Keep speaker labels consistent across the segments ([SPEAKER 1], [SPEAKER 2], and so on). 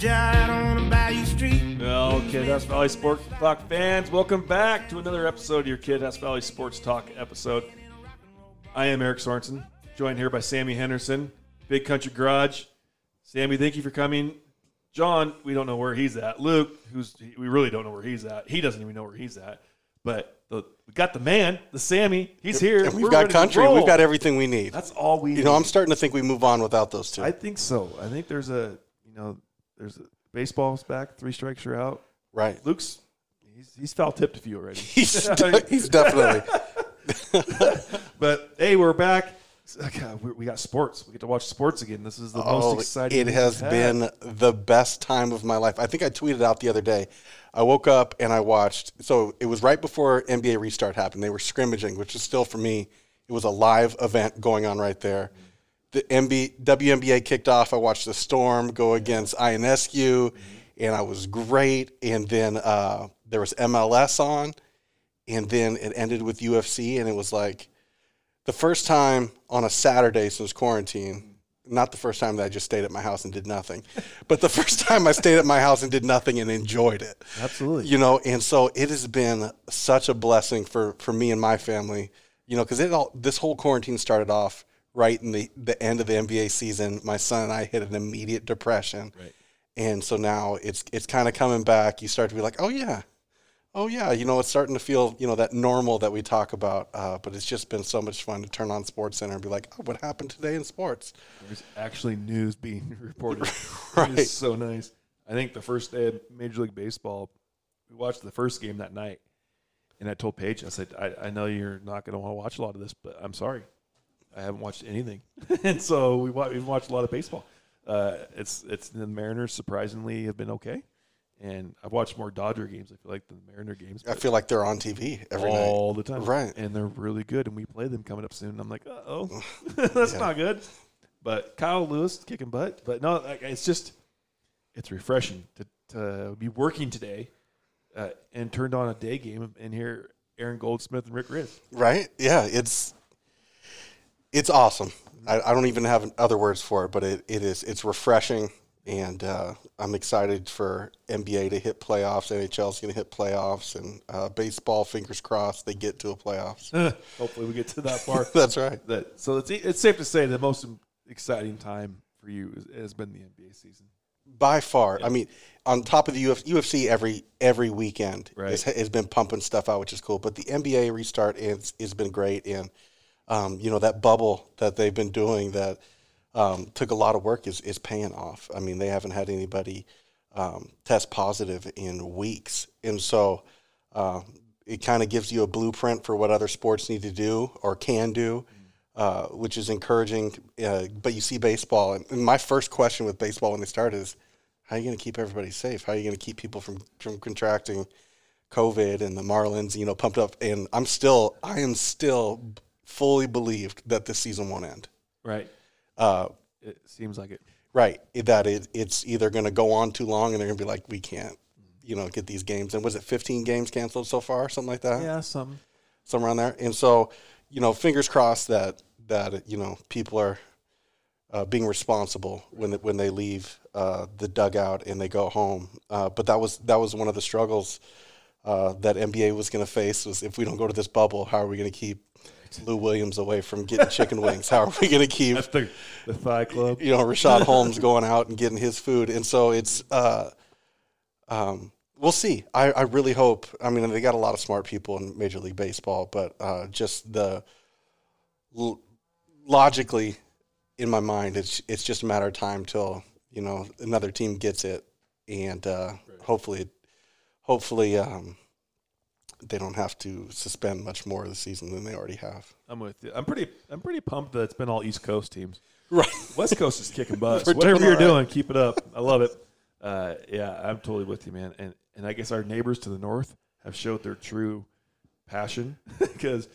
[SPEAKER 1] Georgia out on a bayou street.
[SPEAKER 2] Well, Kittitas Valley Sports Talk fans, welcome back to another episode of your Kittitas Valley Sports Talk episode. I am Eric Sorensen, joined here by Sammy Henderson, Big Country Garage. Sammy, thank you for coming. John, we don't know where he's at. Luke, who's we really don't know where he's at. He doesn't even know where he's at. But the, we got the man, the Sammy. He's here.
[SPEAKER 3] And we've
[SPEAKER 2] We're
[SPEAKER 3] got country. We've got everything we need.
[SPEAKER 2] That's all we.
[SPEAKER 3] You know. I'm starting to think we move on without those two.
[SPEAKER 2] I think so. I think there's a you know there's a baseball's back. Three strikes you're out.
[SPEAKER 3] right.
[SPEAKER 2] Luke's he's he's foul tipped a few already.
[SPEAKER 3] He's, de- he's definitely.
[SPEAKER 2] but hey, we're back. Oh, God, we- we got sports. We get to watch sports again. This is the
[SPEAKER 3] Oh,
[SPEAKER 2] most exciting.
[SPEAKER 3] it has been the best time of my life. I think I tweeted out the other day. I woke up and I watched. So it was right before NBA restart happened. They were scrimmaging, which is still for me. It was a live event going on right there. The MB, WNBA kicked off. I watched the Storm go against INSU, and I was great. And then uh, there was MLS on, and then it ended with UFC, and it was like the first time on a Saturday since quarantine. Not the first time that I just stayed at my house and did nothing, but the first time I stayed at my house and did nothing and enjoyed it.
[SPEAKER 2] Absolutely.
[SPEAKER 3] You know, and so it has been such a blessing for for me and my family. You know, because it all this whole quarantine started off right in the the end of the NBA season. My son and I hit an immediate depression,
[SPEAKER 2] Right.
[SPEAKER 3] and so now it's it's kind of coming back. You start to be like, oh yeah, oh yeah, you know, it's starting to feel you know that normal that we talk about. Uh, but it's just been so much fun to turn on Sports Center and be like, oh, what happened today in sports?
[SPEAKER 2] There's actually news being reported.
[SPEAKER 3] Right.
[SPEAKER 2] It's so nice. I think the first day of Major League Baseball, we watched the first game that night, and I told Paige, I said, I, I know you're not going to want to watch a lot of this, but I'm sorry, I haven't watched anything, and so we wa- we've watched a lot of baseball. Uh, it's it's the Mariners surprisingly have been okay, and I've watched more Dodger games. I feel like the Mariner games.
[SPEAKER 3] I feel like they're on TV every night.
[SPEAKER 2] all the time,
[SPEAKER 3] Right.
[SPEAKER 2] And they're really good, and we play them coming up soon. I'm like, uh oh, that's
[SPEAKER 3] Yeah.
[SPEAKER 2] not good. But Kyle Lewis kicking butt. But no, like, it's just it's refreshing to, to be working today uh, and turned on a day game and hear Aaron Goldsmith and Rick Rizzs.
[SPEAKER 3] right? Yeah, it's it's awesome. I, I don't even have other words for it, but it, it is it's refreshing, and uh, I'm excited for NBA to hit playoffs. NHL's going to hit playoffs, and uh, baseball. Fingers crossed they get to a playoffs.
[SPEAKER 2] Hopefully, we get to that part.
[SPEAKER 3] That's right.
[SPEAKER 2] that so it's it's safe to say the most exciting time for you has been the NBA season.
[SPEAKER 3] By far, I mean, on top of the UFC, UFC every every weekend
[SPEAKER 2] Right.
[SPEAKER 3] has, has been pumping stuff out, which is cool. But the NBA restart has, has been great, and um, you know that bubble that they've been doing that um, took a lot of work is is paying off. I mean, they haven't had anybody um, test positive in weeks, and so uh, it kind of gives you a blueprint for what other sports need to do or can do. Uh, which is encouraging, uh, but you see baseball, and, my first question with baseball when they started is, how are you going to keep everybody safe? How are you going to keep people from from contracting COVID and the Marlins, you know, pumped up? And I'm still, I am still fully believed that this season won't end.
[SPEAKER 2] Right.
[SPEAKER 3] Uh,
[SPEAKER 2] It seems like it.
[SPEAKER 3] right, that it, it's either going to go on too long, and they're going to be like, we can't, you know, get these games. And was it 15 games canceled so far, something like that?
[SPEAKER 2] Yeah, some.
[SPEAKER 3] somewhere around there. And so, you know, fingers crossed that that you know people are uh, being responsible when they, when they leave uh, the dugout and they go home. Uh, but that was that was one of the struggles uh, that NBA was going to face was if we don't go to this bubble, how are we going to keep Lou Williams away from getting chicken wings? How are we going to keep
[SPEAKER 2] That's the the Thigh Club.
[SPEAKER 3] you know Richaun Holmes going out and getting his food? And so it's. Uh, um, We'll see. I, I really hope. I mean, they got a lot of smart people in Major League Baseball, but uh, just the l- logically, in my mind, it's it's just a matter of time till you know another team gets it, and uh, hopefully, hopefully, um, they don't have to suspend much more of the season than they already have.
[SPEAKER 2] I'm with you. I'm pretty. I'm pretty pumped that it's been all East Coast teams.
[SPEAKER 3] Right.
[SPEAKER 2] West Coast is kicking butt. Whatever you're
[SPEAKER 3] right.
[SPEAKER 2] doing, keep it up. I love it. Uh, yeah, I'm totally with you, man. And and I guess our neighbors to the north have showed their true passion because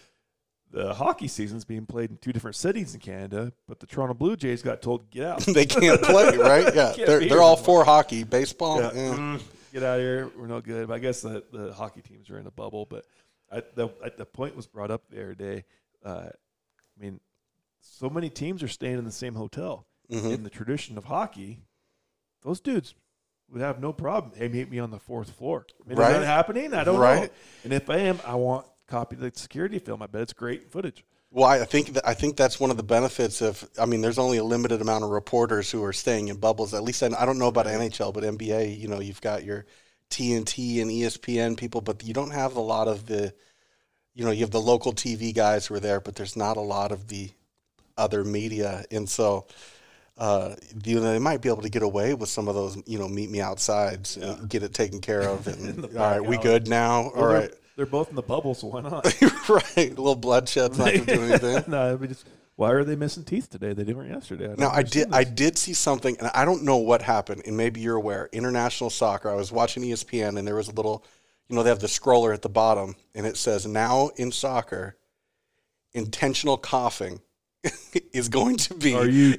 [SPEAKER 2] the hockey season's being played in two different cities in Canada, but the Toronto Blue Jays got told get out.
[SPEAKER 3] they can't play, right? Yeah, they're they're all for hockey. Baseball,
[SPEAKER 2] Yeah. Mm, get out of here. We're no good. But I guess the, the hockey teams are in a bubble. But I, the, the point was brought up the other day. Uh, I mean, so many teams are staying in the same hotel.
[SPEAKER 3] Mhm.
[SPEAKER 2] In the tradition of hockey, those dudes would have no problem. Hey, meet me on the fourth floor. I mean,
[SPEAKER 3] Right.
[SPEAKER 2] Is that happening? I don't know.
[SPEAKER 3] Right.
[SPEAKER 2] And if I am, I want copy of the security film. I bet it's great footage.
[SPEAKER 3] Well, I think that, I think that's one of the benefits of. I mean, there's only a limited amount of reporters who are staying in bubbles. At least I, I don't know about NHL, but NBA. You know, you've got your TNT and ESPN people, but you don't have a lot of the. You know, you have the local TV guys who are there, but there's not a lot of the other media, and so. Uh, you know, they might be able to get away with some of those, you know, meet me outsides, and get it taken care of, and all right, we good now, all
[SPEAKER 2] Well,
[SPEAKER 3] right,
[SPEAKER 2] They're both in the bubble, so why not?
[SPEAKER 3] right, a little bloodshed's not gonna do anything.
[SPEAKER 2] no, I mean, just, why are they missing teeth today? They didn't yesterday.
[SPEAKER 3] Now I did I did see something and I don't know what happened and maybe you're aware. International soccer. I was watching ESPN and there was a little you know they have the scroller at the bottom and it says now in soccer intentional coughing is going to be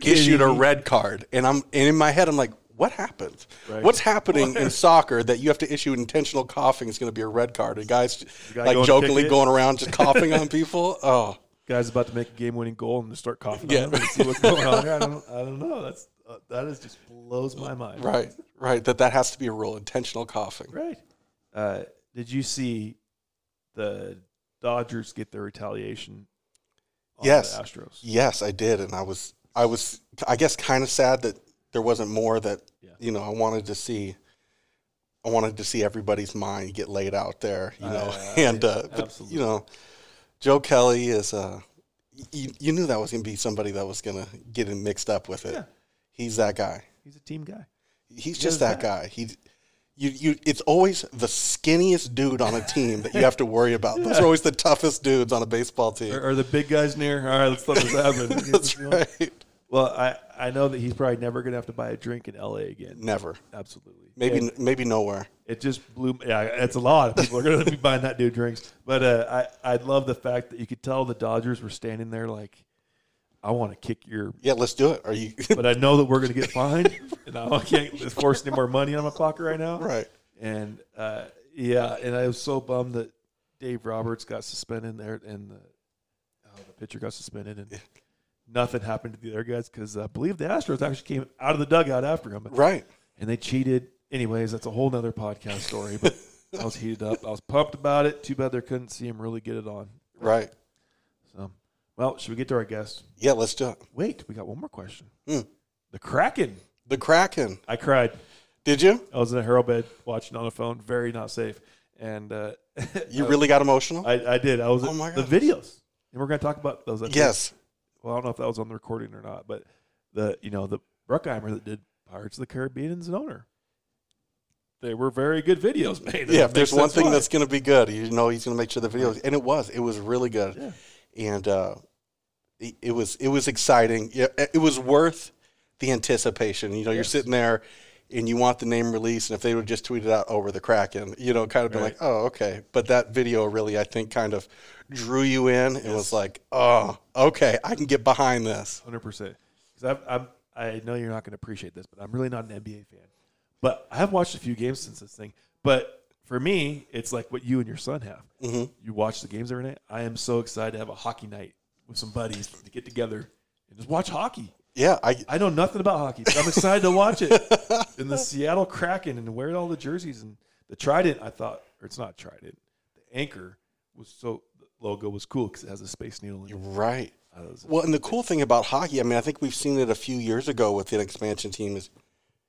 [SPEAKER 3] issued a red card and I'm and in my head I'm like what happened?
[SPEAKER 2] Right.
[SPEAKER 3] What's happening in soccer that you have to issue intentional coughing is going to be a red card? A guy's like jokingly going around just coughing on people. Oh,
[SPEAKER 2] Guy's about to make a game-winning goal and just start coughing.
[SPEAKER 3] Yeah.
[SPEAKER 2] and see what's going on here. I don't, I don't know. That's uh, that is just blows my mind.
[SPEAKER 3] right, right. That that has to be a rule. Intentional coughing.
[SPEAKER 2] Right. Uh, did you see the Dodgers get their retaliation? On
[SPEAKER 3] Yes.
[SPEAKER 2] The Astros.
[SPEAKER 3] Yes, I did, and I was, I was, I guess, kind of sad that there wasn't more that,
[SPEAKER 2] Yeah.
[SPEAKER 3] you know, I wanted to see. I wanted to see everybody's mind get laid out there, you know,
[SPEAKER 2] Uh,
[SPEAKER 3] and
[SPEAKER 2] yeah,
[SPEAKER 3] uh, but you know, Joe Kelly is, uh, you, you knew that was going to be somebody that was going to get him mixed up with it.
[SPEAKER 2] Yeah.
[SPEAKER 3] He's that guy.
[SPEAKER 2] He's a team guy.
[SPEAKER 3] He's
[SPEAKER 2] is
[SPEAKER 3] just that
[SPEAKER 2] that.
[SPEAKER 3] guy. He, you, you. It's always the skinniest dude on a team that you have to worry about. Those are always the toughest dudes on a baseball team.
[SPEAKER 2] Are, are the big guys near? All right, let's let this happen.
[SPEAKER 3] That's right.
[SPEAKER 2] Well, I, I know that he's probably never going to have to buy a drink in L.A. again.
[SPEAKER 3] Never.
[SPEAKER 2] Absolutely.
[SPEAKER 3] Maybe
[SPEAKER 2] And
[SPEAKER 3] maybe nowhere.
[SPEAKER 2] it just blew. Yeah, it's a lot of people are going to be buying that dude drinks. But uh, I I love the fact that you could tell the Dodgers were standing there like, I want to kick your.
[SPEAKER 3] Yeah, let's do it. Are you
[SPEAKER 2] But I know that we're going to get fined, and I can't force any more money on my pocket right now.
[SPEAKER 3] right?
[SPEAKER 2] And uh, yeah, and I was so bummed that Dave Roberts got suspended there, and the, oh, the pitcher got suspended, and nothing happened to the other guys because I believe the Astros actually came out of the dugout after him,
[SPEAKER 3] Right.
[SPEAKER 2] and they cheated. Anyways, that's a whole nother podcast story. But I was heated up. I was pumped about it. Too bad they couldn't see him really get it on.
[SPEAKER 3] Right.
[SPEAKER 2] So, well, should we get to our guest?
[SPEAKER 3] Yeah, let's do it.
[SPEAKER 2] Wait, we got one more question.
[SPEAKER 3] Hmm.
[SPEAKER 2] The Kraken.
[SPEAKER 3] The Kraken.
[SPEAKER 2] I cried.
[SPEAKER 3] Did you?
[SPEAKER 2] I was in a hero bed watching on the phone. Very not safe. And uh,
[SPEAKER 3] You really got emotional?
[SPEAKER 2] I, I did. I was
[SPEAKER 3] Oh my
[SPEAKER 2] god.
[SPEAKER 3] the
[SPEAKER 2] videos, and we're going to talk about those. Think.
[SPEAKER 3] Yes.
[SPEAKER 2] Well, I don't know if that was on the recording or not, but the you know the Bruckheimer that did Pirates of the Caribbean is an owner. They were very good videos made.
[SPEAKER 3] Yeah, if there's one thing
[SPEAKER 2] why.
[SPEAKER 3] that's going to be good, you know he's going to make sure the video, and it was, it was really good,
[SPEAKER 2] Yeah.
[SPEAKER 3] and uh, it, it was, it was exciting. Yeah, it was worth the anticipation. You know, you're sitting there, and you want the name released, and if they would just tweet it out over the Kraken, you know, kind of been
[SPEAKER 2] Right.
[SPEAKER 3] like, oh, okay. But that video really, I think, kind of drew you in. It was like, oh, okay, I can get behind this.
[SPEAKER 2] hundred percent. Because I'm, I know you're not going to appreciate this, but I'm really not an NBA fan. But I have watched a few games since this thing. But for me, it's like what you and your son have.
[SPEAKER 3] Mhm.
[SPEAKER 2] You watch the games every night. I am so excited to have a hockey night with some buddies to get together and just watch hockey.
[SPEAKER 3] Yeah, I,
[SPEAKER 2] I know nothing about hockey, but I'm excited to watch it. And the Seattle Kraken and wearing all the jerseys and the Trident. I thought, or it's not Trident. The anchor was so the logo was cool because it has a space needle. In it.
[SPEAKER 3] right.
[SPEAKER 2] I thought it was-
[SPEAKER 3] Well, and the cool thing about hockey, I mean, I think we've seen it a few years ago with an expansion team is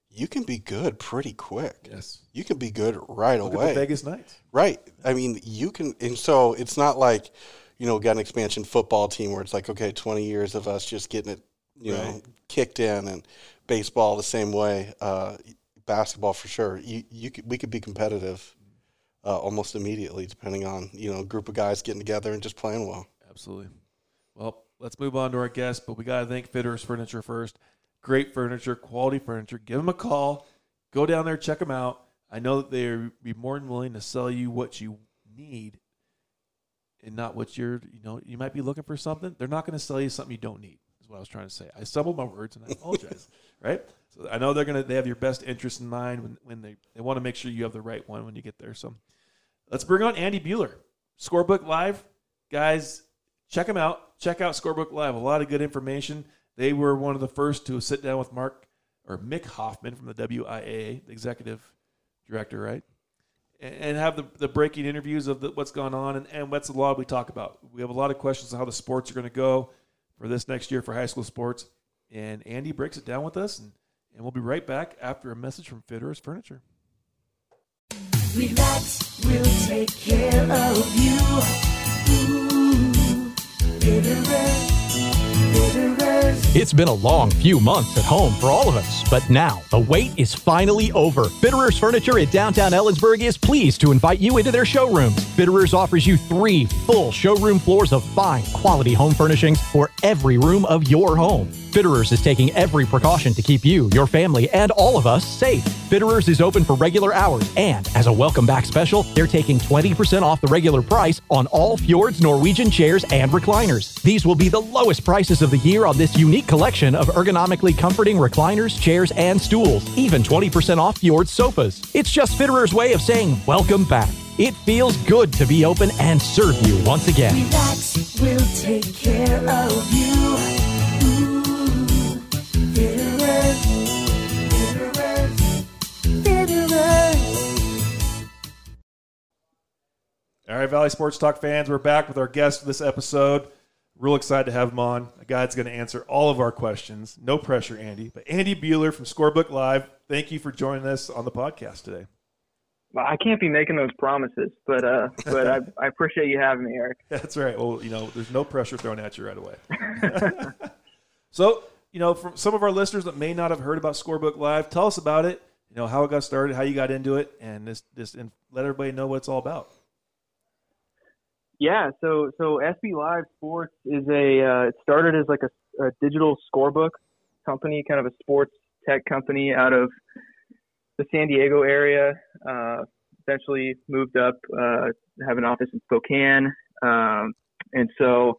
[SPEAKER 3] you can be good pretty quick.
[SPEAKER 2] yes.
[SPEAKER 3] You can be good right
[SPEAKER 2] Look
[SPEAKER 3] away.
[SPEAKER 2] the Vegas Knights.
[SPEAKER 3] Right. I mean, you can, and so it's not like, you know, got an expansion football team where it's like, okay, 20 years of us just getting it, you know, kicked in and baseball the same way, uh, basketball for sure. You, you could, we could be competitive uh, almost immediately depending on, you know, a group of guys getting together and just playing well.
[SPEAKER 2] Absolutely. Well, let's move on to our guest, but we got to thank Fitterer's Furniture first. Great furniture, quality furniture. Give them a call. Go down there, check them out. I know that they'll be more than willing to sell you what you need and not what you're, you know, you might be looking for something. They're not going to sell you something you don't need, is what I was trying to say. I stumbled my words and I apologize, right? So I know they're going to, they have your best interest in mind when, when they, they want to make sure you have the right one when you get there. So let's bring on Andy Buhler. Scorebook Live. Guys, check them out. Check out Scorebook Live. A lot of good information. They were one of the first to sit down with Mark or Mick Hoffman from the WIAA, the executive director, right? And, have the, the breaking interviews of the, what's gone on and, and what's a lot we talk about. We have a lot of questions on how the sports are going to go for this next year for high school sports. And Andy breaks it down with us, and, and we'll be right back after a message from Fitterers Furniture.
[SPEAKER 4] Relax, we'll take care of you. Ooh.
[SPEAKER 5] It's been a long few months at home for all of us, but now the wait is finally over. Fitterers Furniture at downtown Ellensburg is pleased to invite you into their showrooms. Fitterers offers you three full showroom floors of fine quality home furnishings for every room of your home. Fitterers is taking every precaution to keep you, your family, and all of us safe. Fitterers is open for regular hours, and as a welcome back special, they're taking 20% off the regular price on all Fjords Norwegian chairs and recliners. These will be the lowest prices of the year on this unique collection of ergonomically comforting recliners, chairs, and stools, even 20% off Fjords sofas. It's just Fitterer's way of saying welcome back. It feels good to be open and serve you once again.
[SPEAKER 4] Relax, we'll take care of you.
[SPEAKER 2] Right, Valley Sports Talk fans, we're back with our guest for this episode. Real excited to have him on. A guy that's going to answer all of our questions. No pressure, Andy. But Andy Buhler from Scorebook Live, thank you for joining us on the podcast today.
[SPEAKER 6] Well, I can't be making those promises, but uh, but I, I appreciate you having me, Eric.
[SPEAKER 2] That's right. Well, you know, there's no pressure thrown at you right away. so, you know, from some of our listeners that may not have heard about Scorebook Live, tell us about it. You know, how it got started, how you got into it, and this, this, and let everybody know what it's all about.
[SPEAKER 6] Yeah, so so SB Live Sports is a uh, it started as like a, a digital scorebook company, kind of a sports tech company out of the San Diego area. Uh, eventually moved up, uh, have an office in Spokane, um, and so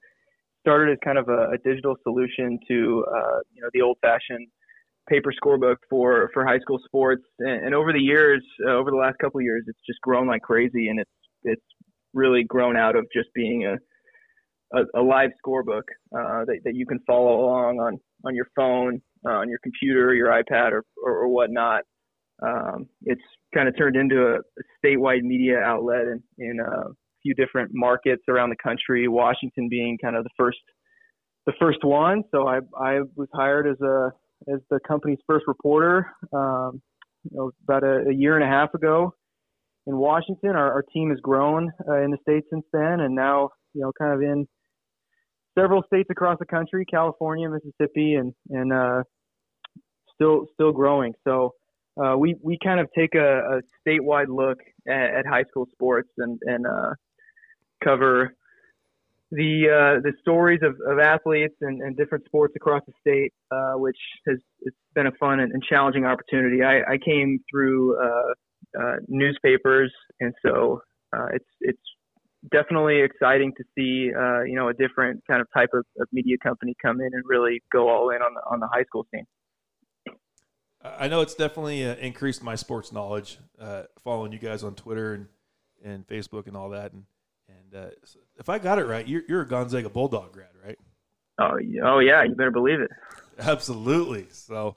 [SPEAKER 6] started as kind of a, a digital solution to uh, you know the old-fashioned paper scorebook for for high school sports. And, and over the years, uh, over the last couple years, it's just grown like crazy, and it's it's really grown out of just being a a, a live scorebook uh, that, that you can follow along on on your phone, uh, on your computer, your iPad, or or, or whatnot. Um, it's kind of turned into a, statewide media outlet in, in a few different markets around the country. Washington being kind of the first the first one. So I I was hired as a as the company's first reporter. Um, you know, about a, a year and a half ago in Washington. Our, our team has grown uh, in the state since then, and now you know, kind of in several states across the country, California, Mississippi, and and uh, still still growing. So uh, we we kind of take a, a statewide look at, at high school sports and and uh, cover the uh, the stories of, of athletes and, and different sports across the state, uh, which has it's been a fun and, and challenging opportunity. I, I came through uh, newspapers, and so uh, it's it's definitely exciting to see uh, you know a different kind of type of, of media company come in and really go all in on the on the high school scene.
[SPEAKER 2] I know it's definitely uh, increased my sports knowledge uh, following you guys on Twitter and, and Facebook and all that. And and uh, if I got it right, you're, you're a Gonzaga Bulldog grad, right?
[SPEAKER 6] Oh, oh yeah, you better believe it.
[SPEAKER 2] Absolutely. So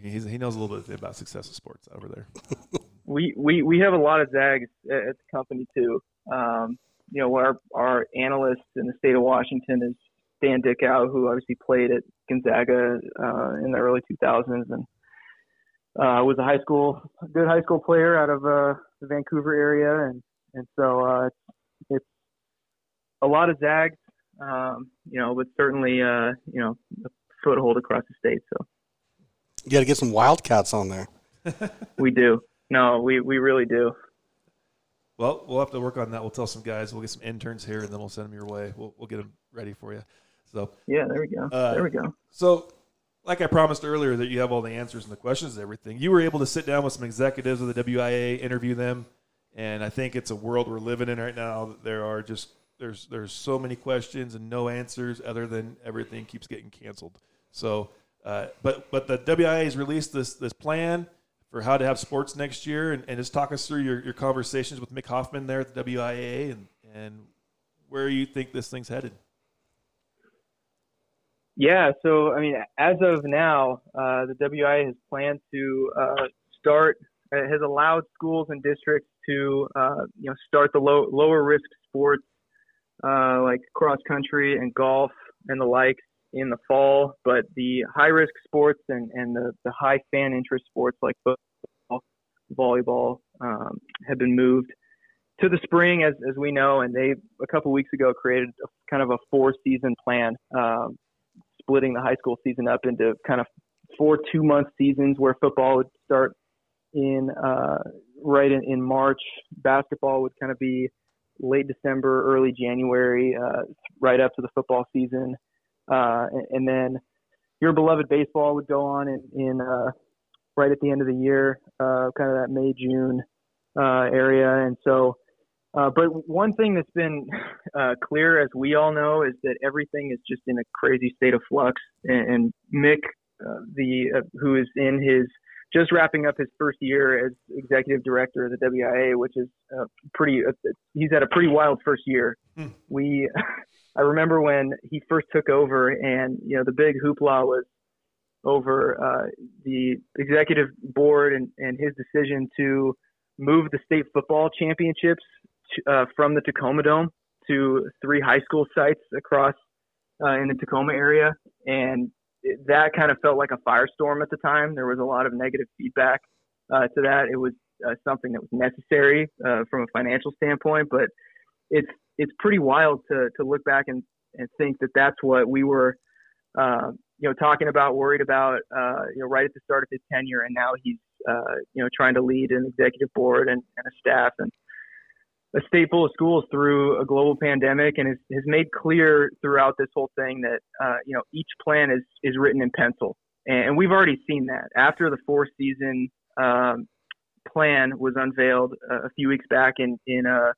[SPEAKER 2] he's, he knows a little bit about success of sports over there.
[SPEAKER 6] We we we have a lot of Zags at, at the company too. Um, you know, our our analyst in the state of Washington is Dan Dickau, who obviously played at Gonzaga uh, in the early 2000s and uh, was a high school, good high school player out of uh, the Vancouver area, and and so uh, it's, it's a lot of Zags, um, you know, but certainly uh, you know a foothold across the state. So
[SPEAKER 3] You got to get some Wildcats on there.
[SPEAKER 6] we do. No, we we really do.
[SPEAKER 2] Well, we'll have to work on that. We'll tell some guys. We'll get some interns here, and then we'll send them your way. We'll, we'll get them ready for you. So,
[SPEAKER 6] Yeah, there we go.
[SPEAKER 2] Uh,
[SPEAKER 6] there we go.
[SPEAKER 2] so like I promised earlier, that you have all the answers and the questions and everything. You were able to sit down with some executives of the WIAA, interview them, and I think it's a world we're living in right now. that There are just there's there's so many questions and no answers other than everything keeps getting canceled. So, uh, but but the WIAA has released this this plan for how to have sports next year, and, and just talk us through your, your conversations with Mick Hoffman there at the WIAA and and where you think this thing's headed.
[SPEAKER 6] Yeah, so I mean, as of now, uh, the WIAA has planned to uh, start, uh, has allowed schools and districts to, uh, you know, start the low, lower risk sports like cross country and golf and the like in the fall, but the high risk sports and, and the, the high fan interest sports like football, volleyball um, have been moved to the spring, as, as we know, and they a couple weeks ago created a, kind of a four season plan, um, splitting the high school season up into kind of four two month seasons where football would start in uh, right in, in March, basketball would kind of be late December, early January, uh, right up to the football season, uh, and, and, then your beloved baseball would go on in, in uh, right at the end of the year, uh, kind of that May June uh, area, and so uh, but one thing that's been uh, clear, as we all know, is that everything is just in a crazy state of flux. And, and Mick, uh, the uh, who is in his just wrapping up his first year as executive director of the WIAA, which is uh, pretty. Uh, he's had a pretty wild first year. Hmm. We, I remember when he first took over, and you know the big hoopla was over the executive board and, and his decision to move the state football championships uh, from the Tacoma Dome to three high school sites across uh, in the Tacoma area, and that kind of felt like a firestorm at the time. There was a lot of negative feedback uh, to that. It was uh, something that was necessary uh, from a financial standpoint, but it's it's pretty wild to to look back and and think that that's what we were. Uh, you know, talking about, worried about, you know, right at the start of his tenure, and now he's, you know, trying to lead an executive board and, and a staff, and a staple of schools through a global pandemic and has, has made clear throughout this whole thing that uh, you know each plan is is written in pencil and we've already seen that after the four season um, plan was unveiled a few weeks back in in uh,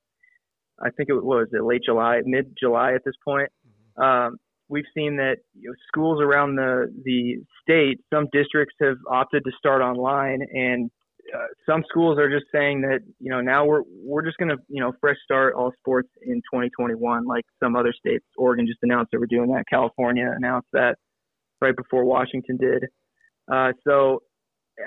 [SPEAKER 6] I think it was it late July mid July at this point. Mm-hmm. um, we've seen that you know, schools around the the state some districts have opted to start online and uh, some schools are just saying that you know now we're we're just going to you know fresh start all sports in 2021 like some other states. Oregon just announced they were doing that. California announced that right before washington did. Uh, so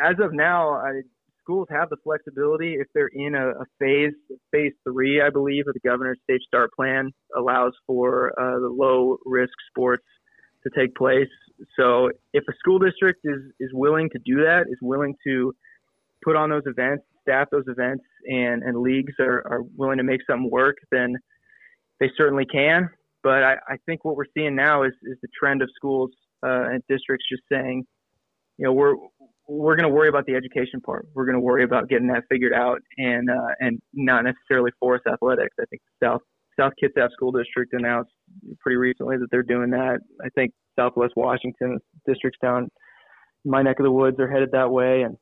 [SPEAKER 6] as of now I, schools have the flexibility if they're in a, a, phase phase three i believe of the governor's Safe Start plan allows for uh, the low risk sports to take place so if a school district is is willing to do that is willing to put on those events, staff those events, and, and leagues are, are willing to make something work, then they certainly can. But I, I think what we're seeing now is, is the trend of schools uh, and districts just saying, you know, we're we're going to worry about the education part. We're going to worry about getting that figured out, and uh, and not necessarily force athletics. I think South South Kitsap School District announced pretty recently that they're doing that. I think Southwest Washington districts down my neck of the woods are headed that way, and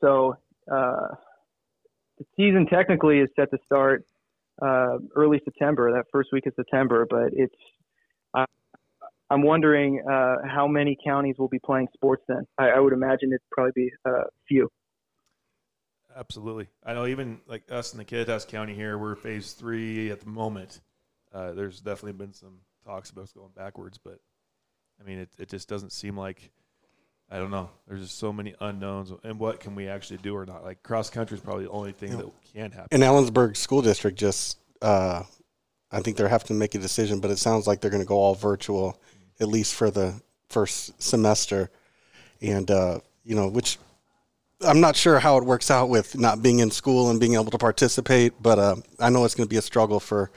[SPEAKER 6] so uh, the season technically is set to start uh, early September, that first week of September. But it's I'm wondering uh, how many counties will be playing sports then. I, I would imagine it'd probably be a few.
[SPEAKER 2] Absolutely, I know. Even like us in the Kittitas County here, we're phase three at the moment. Uh, there's definitely been some talks about going backwards, but I mean, it it just doesn't seem like I don't know. There's just so many unknowns, and what can we actually do or not? Like cross country is probably the only thing that can happen.
[SPEAKER 3] And Ellensburg School District, just uh, I think they're having to make a decision, but it sounds like they're going to go all virtual, at least for the first semester, and uh, you know, which I'm not sure how it works out with not being in school and being able to participate, but uh, I know it's going to be a struggle for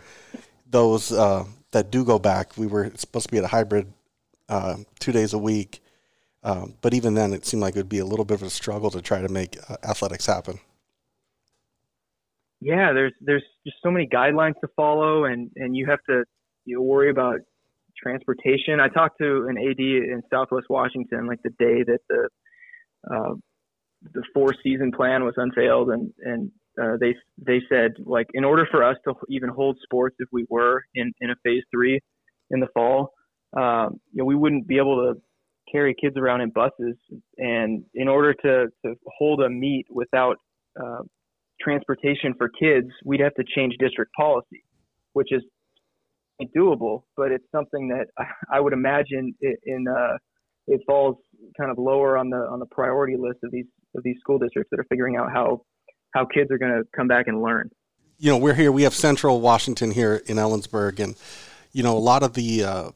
[SPEAKER 3] those uh, that do go back. We were supposed to be at a hybrid uh, two days a week um, but even then, it seemed like it would be a little bit of a struggle to try to make uh, athletics happen.
[SPEAKER 6] Yeah, there's there's just so many guidelines to follow, and and you have to you know, worry about transportation. I talked to an AD in Southwest Washington like the day that the uh, the four season plan was unveiled, and and uh, they they said like in order for us to even hold sports if we were in in a phase three in the fall, um, you know we wouldn't be able to carry kids around in buses, and in order to to hold a meet without uh, transportation for kids, we'd have to change district policy, which is doable, but it's something that I would imagine it, in uh, it falls kind of lower on the on the priority list of these of these school districts that are figuring out how how kids are going to come back and learn.
[SPEAKER 3] You know, we're here. We have Central Washington here in Ellensburg, and you know, a lot of the uh,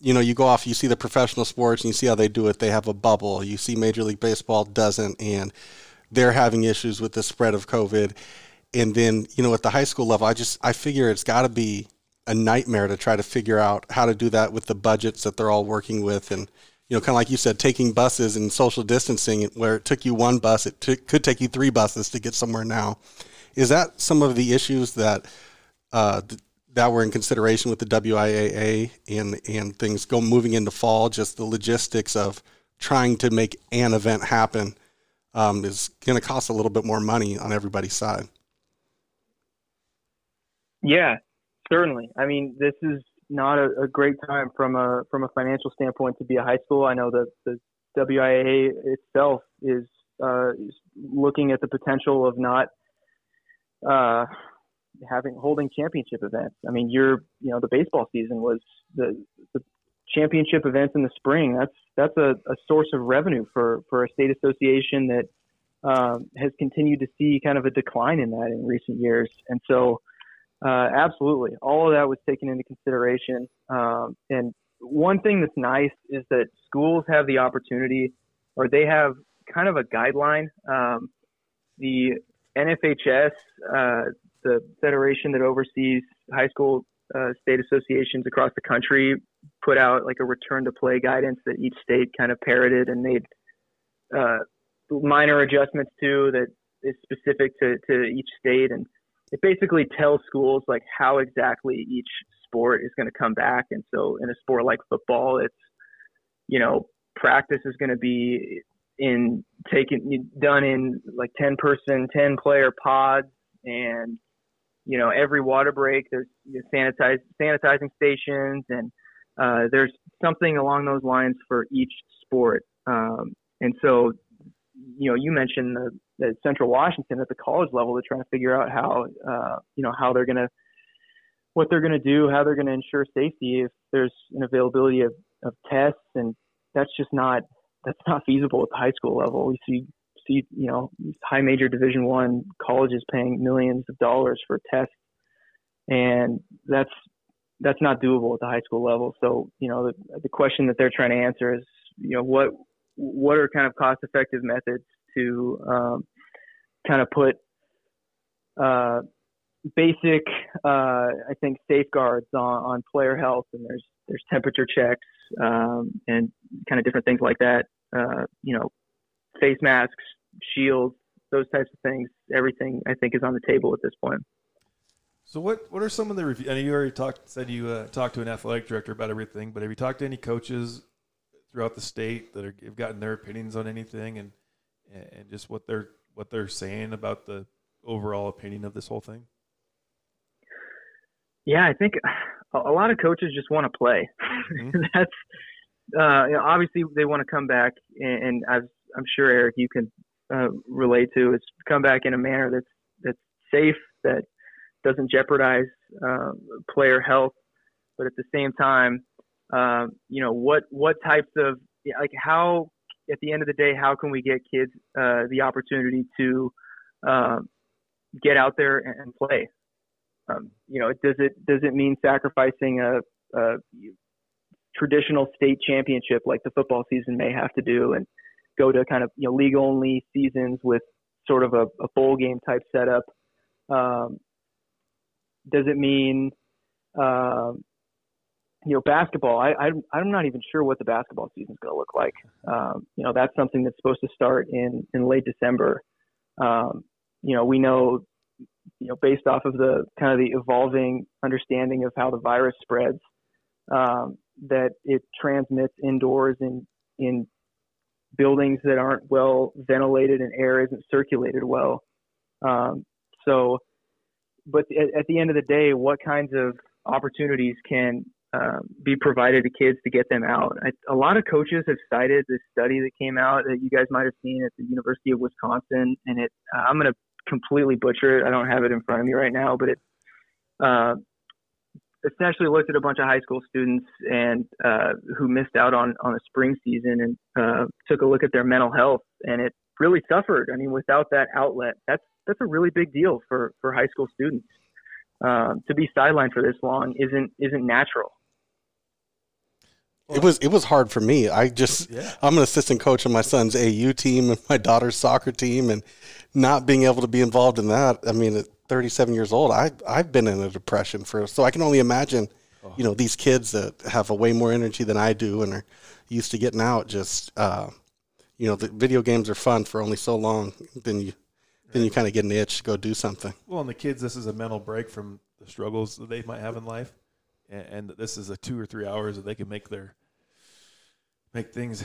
[SPEAKER 3] you know, you go off, you see the professional sports, and you see how they do it. They have a bubble. You see Major League Baseball doesn't, and they're having issues with the spread of COVID. And then, you know, at the high school level, I just I figure it's got to be a nightmare to try to figure out how to do that with the budgets that they're all working with, and you know, kind of like you said, taking buses and social distancing, where it took you one bus, it t- could take you three buses to get somewhere now. Is that some of the issues that uh, that were in consideration with the WIAA and and things go moving into fall? Just the logistics of trying to make an event happen um, is going to cost a little bit more money on everybody's side.
[SPEAKER 6] Yeah, certainly. I mean, this is not a, a, great time from a from a financial standpoint to be a high school. I know that the WIAA itself is, uh, is looking at the potential of not uh, having holding championship events. I mean, you're you know the baseball season was the, the championship events in the spring. That's that's a, a source of revenue for for a state association that um, has continued to see kind of a decline in that in recent years, and so uh, absolutely, all of that was taken into consideration. Um, and one thing that's nice is that schools have the opportunity, or they have kind of a guideline. Um, the NFHS, uh, the federation that oversees high school uh, state associations across the country, put out like a return to play guidance that each state kind of parroted and made uh, minor adjustments to that is specific to, to each state. And it basically tells schools like how exactly each sport is going to come back. And so in a sport like football, it's, you know, practice is going to be in taken done in like 10 person, 10 player pods and, you know, every water break, there's you know, sanitize, sanitizing stations and, uh, there's something along those lines for each sport. Um, and so, you know, you mentioned the, at Central Washington at the college level, they're trying to figure out how uh, you know how they're going to what they're going to do, how they're going to ensure safety if there's an availability of, of tests, and that's just not that's not feasible at the high school level. We see see you know high major Division One colleges paying millions of dollars for tests, and that's that's not doable at the high school level. So you know the the question that they're trying to answer is you know what what are kind of cost effective methods to um, kind of put uh, basic, uh, I think, safeguards on, on player health, and there's there's temperature checks um, and kind of different things like that. Uh, you know, face masks, shields, those types of things. Everything I think is on the table at this point.
[SPEAKER 2] So what what are some of the reviews? I know you already talked said you uh, talked to an athletic director about everything, but have you talked to any coaches throughout the state that are, have gotten their opinions on anything and and just what they're what they're saying about the overall opinion of this whole thing?
[SPEAKER 6] Yeah, I think a lot of coaches just want to play. Mm-hmm. That's uh, you know, obviously they want to come back, and, and I'm sure Eric you can uh, relate to, is come back in a manner that's that's safe, that doesn't jeopardize uh, player health, but at the same time, uh, you know what what types of like how at the end of the day, how can we get kids uh, the opportunity to uh, get out there and, play? Um, you know, does it does it mean sacrificing a, a, traditional state championship like the football season may have to do, and go to kind of you know league only seasons with sort of a, a bowl game type setup? Um, does it mean um, you know, basketball, I, I, I'm not even sure what the basketball season is going to look like. Um, you know, that's something that's supposed to start in, in late December. Um, you know, we know, you know, based off of the kind of the evolving understanding of how the virus spreads, um, that it transmits indoors in, in buildings that aren't well ventilated and air isn't circulated well. Um, so, but at, at the end of the day, what kinds of opportunities can um, be provided to kids to get them out. I, a lot of coaches have cited this study that came out that you guys might have seen at the University of Wisconsin, and it uh, I'm going to completely butcher it. I don't have it in front of me right now, but it uh, essentially looked at a bunch of high school students and uh, who missed out on on a spring season and uh, took a look at their mental health, and it really suffered. I mean, without that outlet, that's that's a really big deal for for high school students. Um, to be sidelined for this long isn't isn't natural.
[SPEAKER 3] It was it was hard for me. I just
[SPEAKER 2] Yeah.
[SPEAKER 3] I'm an assistant coach on my son's AU team and my daughter's soccer team, and not being able to be involved in that. I mean, at 37 years old, I I've been in a depression for so I can only imagine, you know, these kids that have a way more energy than I do and are used to getting out. Just uh, you know, the video games are fun for only so long. Then you then you kind of get an itch to go do something.
[SPEAKER 2] Well, and the kids, this is a mental break from the struggles that they might have in life, and, and this is a two or three hours that they can make their make things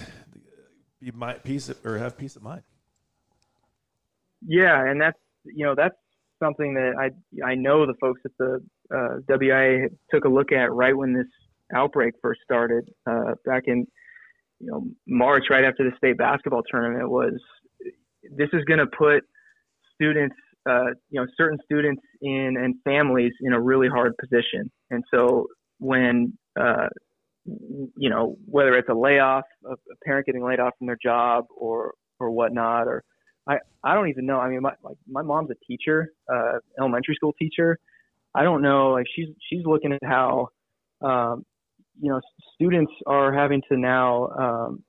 [SPEAKER 2] be my peace of- or have peace of mind.
[SPEAKER 6] Yeah, and that's you know that's something that I I know the folks at the uh, WIAA took a look at right when this outbreak first started uh, back in you know March, right after the state basketball tournament. Was this is going to put students, uh, you know, certain students in and families in a really hard position, and so when uh, you know whether it's a layoff, a parent getting laid off from their job, or or whatnot, or I, I don't even know. I mean, my like my mom's a teacher, uh, elementary school teacher. I don't know. Like she's she's looking at how, um, you know, students are having to now, um,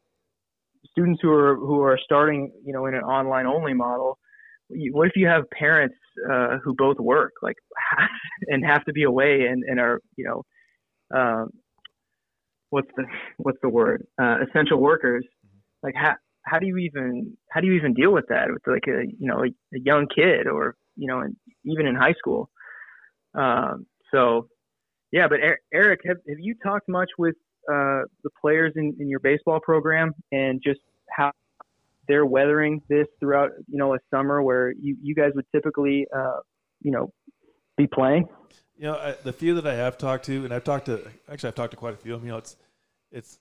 [SPEAKER 6] students who are who are starting, you know, in an online only model. What if you have parents uh, who both work, like, and have to be away and, and are, you know, um, what's the what's the word? Uh, essential workers. Like, how how do you even how do you even deal with that with like a you know a, a young kid or you know and even in high school um, so yeah but Er- eric have, have you talked much with uh, the players in, in your baseball program and just how they're weathering this throughout you know a summer where you, you guys would typically uh, you know be playing
[SPEAKER 2] You know, I, the few that I have talked to, and I've talked to actually I've talked to quite a few of them. You know, it's it's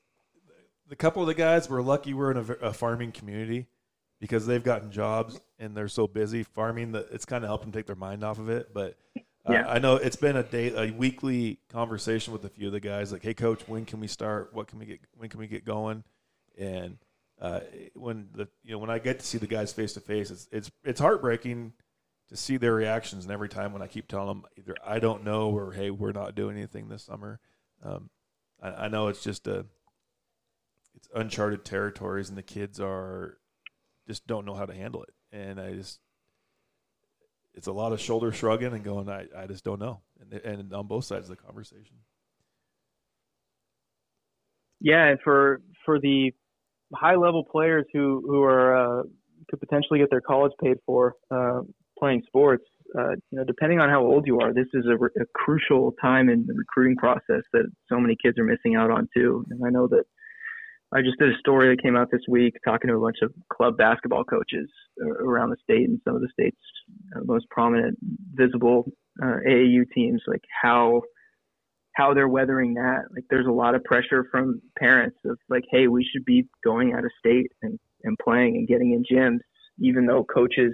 [SPEAKER 2] the couple of the guys we're lucky we're in a, a farming community because they've gotten jobs and they're so busy farming that it's kind of helped them take their mind off of it. But uh,
[SPEAKER 6] Yeah.
[SPEAKER 2] I know it's been a day a weekly conversation with a few of the guys like, hey coach, when can we start? What can we get? When can we get going? And uh, when the you know when I get to see the guys face to face, it's it's it's heartbreaking to see their reactions. And every time when I keep telling them either I don't know or hey, we're not doing anything this summer, um, I, I know it's just a it's uncharted territories, and the kids are just don't know how to handle it. And I just it's a lot of shoulder shrugging and going, I, I just don't know, and and on both sides of the conversation.
[SPEAKER 6] Yeah, and for for the high level players who who are uh, could potentially get their college paid for uh, playing sports, uh, you know, depending on how old you are, this is a, re- a crucial time in the recruiting process that so many kids are missing out on too. And I know that I just did a story that came out this week talking to a bunch of club basketball coaches uh, around the state and some of the state's uh, most prominent, visible uh, AAU teams, like how how they're weathering that. Like there's a lot of pressure from parents of like, hey, we should be going out of state and, and playing and getting in gyms, even though coaches,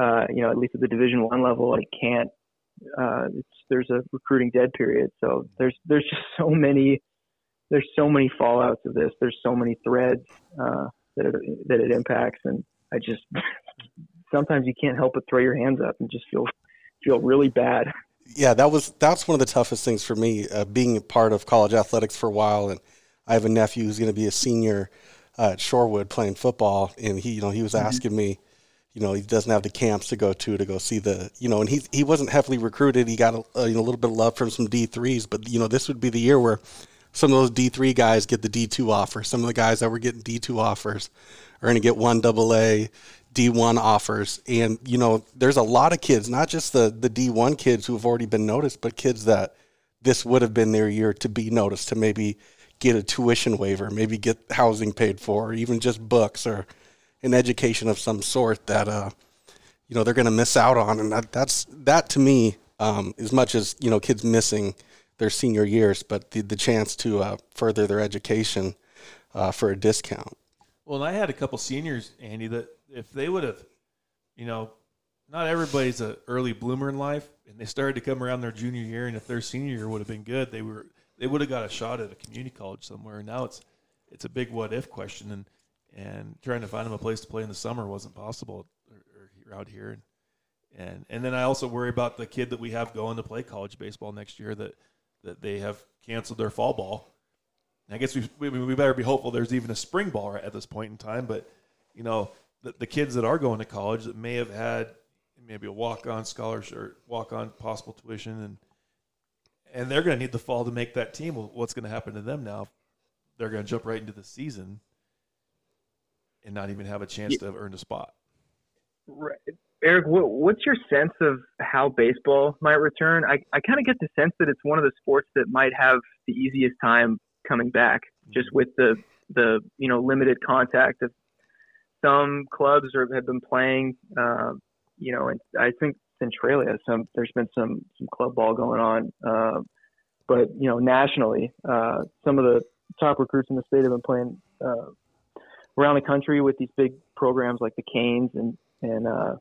[SPEAKER 6] uh, you know, at least at the Division One level, like can't. Uh, there's a recruiting dead period, so there's there's just so many there's so many fallouts of this. There's so many threads uh, that it that it impacts, and I just sometimes you can't help but throw your hands up and just feel feel really bad.
[SPEAKER 3] Yeah, that was that's one of the toughest things for me, uh, being a part of college athletics for a while, and I have a nephew who's going to be a senior uh, at Shorewood playing football, and he, you know, he was asking me, you know, he doesn't have the camps to go to to go see the, you know, and he he wasn't heavily recruited. He got a, a, you know, a little bit of love from some D threes, but you know, this would be the year where some of those D three guys get the D two offer. Some of the guys that were getting D two offers are going to get one double A. D1 offers. And, you know, there's a lot of kids, not just the, the D1 kids who have already been noticed, but kids that this would have been their year to be noticed, to maybe get a tuition waiver, maybe get housing paid for, or even just books or an education of some sort that, uh, you know, they're going to miss out on. And that, that's, that to me, um, as much as, you know, kids missing their senior years, but the, the chance to uh, further their education uh, for a discount.
[SPEAKER 2] Well, and I had a couple seniors, Andy, that if they would have, you know, not everybody's a early bloomer in life, and they started to come around their junior year, and if their senior year would have been good, they were they would have got a shot at a community college somewhere. And now it's it's a big what if question, and and trying to find them a place to play in the summer wasn't possible or, out here. And, and and then I also worry about the kid that we have going to play college baseball next year that that they have canceled their fall ball. And I guess we, we we better be hopeful there's even a spring ball at this point in time. But you know the, the kids that are going to college that may have had maybe a walk on scholarship or walk on possible tuition and and they're going to need the fall to make that team. Well, what's going to happen to them now? They're going to jump right into the season and not even have a chance yeah. to have earned a spot.
[SPEAKER 6] Right. Eric, what, what's your sense of how baseball might return? I, I kind of get the sense that it's one of the sports that might have the easiest time coming back, just mm-hmm. with the the you know limited contact of some clubs or have been playing. Uh, you know, and I think Centralia, some there's been some some club ball going on, uh, but you know, nationally, uh, some of the top recruits in the state have been playing uh, around the country with these big programs like the Canes and and uh,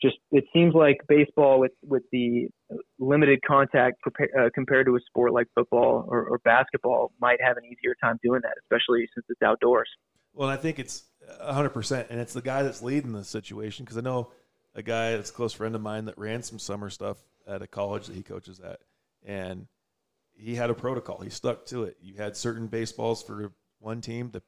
[SPEAKER 6] just it seems like baseball with with the limited contact uh, compared to a sport like football or, or, basketball might have an easier time doing that, especially since it's outdoors.
[SPEAKER 2] Well, I think it's 100%, and it's the guy that's leading the situation because I know a guy that's a close friend of mine that ran some summer stuff at a college that he coaches at, and he had a protocol. He stuck to it. You had certain baseballs for one team. The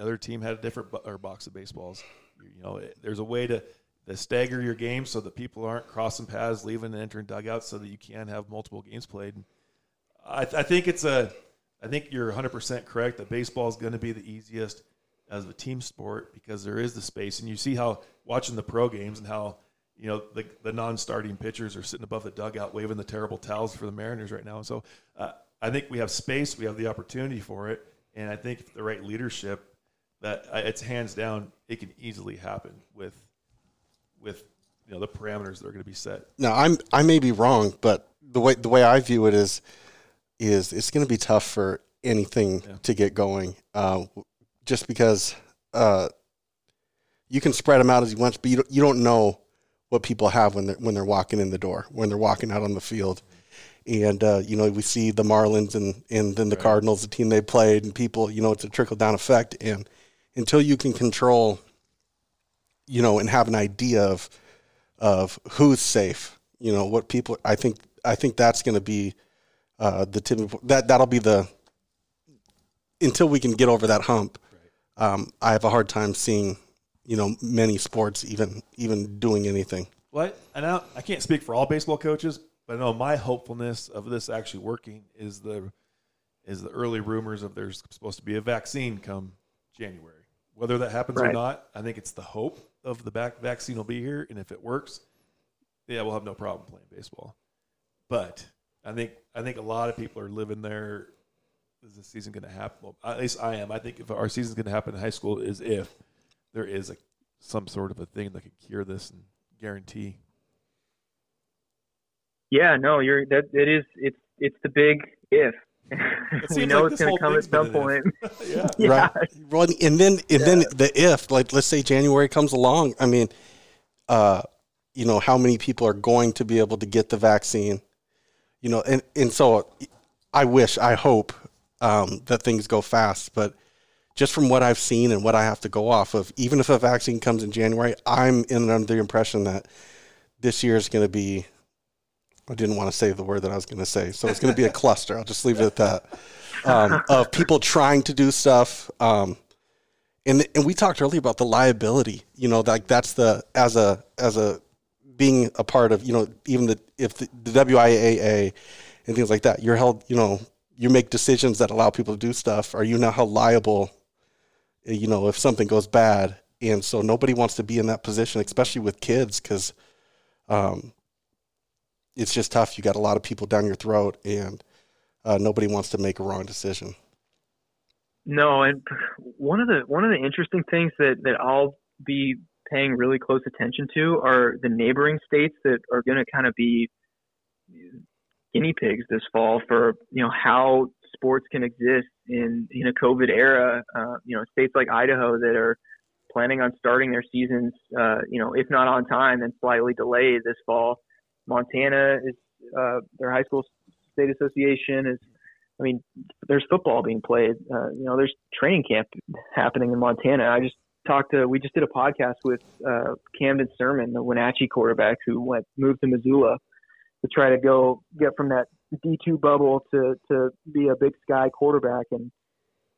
[SPEAKER 2] other team had a different or box of baseballs. You know, there's a way to, to stagger your games so that people aren't crossing paths, leaving and entering dugouts, so that you can have multiple games played. I, I think it's a. I think you're 100% correct that baseball is going to be the easiest as a team sport because there is the space, and you see how watching the pro games and how you know the, the non-starting pitchers are sitting above the dugout waving the terrible towels for the Mariners right now. So uh, I think we have space, we have the opportunity for it, and I think the right leadership, that uh, it's hands down, it can easily happen with with you know the parameters that are going to be set.
[SPEAKER 3] Now I'm I may be wrong, but the way the way I view it is is it's going to be tough for anything yeah. to get going, uh, just because uh, you can spread them out as you want, but you don't, you don't know what people have when they're when they're walking in the door, when they're walking out on the field. And uh, you know, we see the Marlins and and then the right. Cardinals, the team they played, and people, you know, it's a trickle down effect. And until you can control, you know, and have an idea of of who's safe, you know, what people, I think I think that's going to be uh, the tipping that that'll be the until we can get over that hump. Um, I have a hard time seeing you know many sports even even doing anything.
[SPEAKER 2] Well, I, I, I can't speak for all baseball coaches, but I know my hopefulness of this actually working is the is the early rumors of there's supposed to be a vaccine come January. Whether that happens right. or not, I think it's the hope of the back vaccine will be here, and if it works, yeah, we'll have no problem playing baseball. But I think I think a lot of people are living there. Is the season going to happen? Well, at least I am. I think if our season's going to happen in high school, is if there is a some sort of a thing that could cure this and guarantee.
[SPEAKER 6] Yeah, no, you're that it is it's it's the big if. we know like it's going to come at some point.
[SPEAKER 3] yeah. yeah. Right. Well, and then and yeah. then the if like let's say January comes along. I mean, uh, you know how many people are going to be able to get the vaccine? You know, and and so I wish, I hope um, that things go fast, but just from what I've seen and what I have to go off of, even if a vaccine comes in January, I'm in under the impression that this year is going to be. I didn't want to say the word that I was going to say, so it's going to be a cluster. I'll just leave it at that. Um, of people trying to do stuff, um, and and we talked earlier about the liability. You know, like that's the as a as a being a part of you know even the if the, the WIAA and things like that, you're held. You know, you make decisions that allow people to do stuff. Are you now how liable you know, if something goes bad. And so nobody wants to be in that position, especially with kids, because um, it's just tough. You got a lot of people down your throat, and uh, nobody wants to make a wrong decision.
[SPEAKER 6] No, and one of the one of the interesting things that that I'll be paying really close attention to are the neighboring states that are going to kind of be guinea pigs this fall for you know how sports can exist in in a COVID era. Uh, you know, states like Idaho that are planning on starting their seasons, uh, you know, if not on time, then slightly delayed this fall. Montana is uh, their high school state association is. I mean, there's football being played. Uh, you know, there's training camp happening in Montana. I just talked to. We just did a podcast with uh, Camden Sirmon, the Wenatchee quarterback who went moved to Missoula to try to go get from that D2 bubble to to be a Big Sky quarterback, and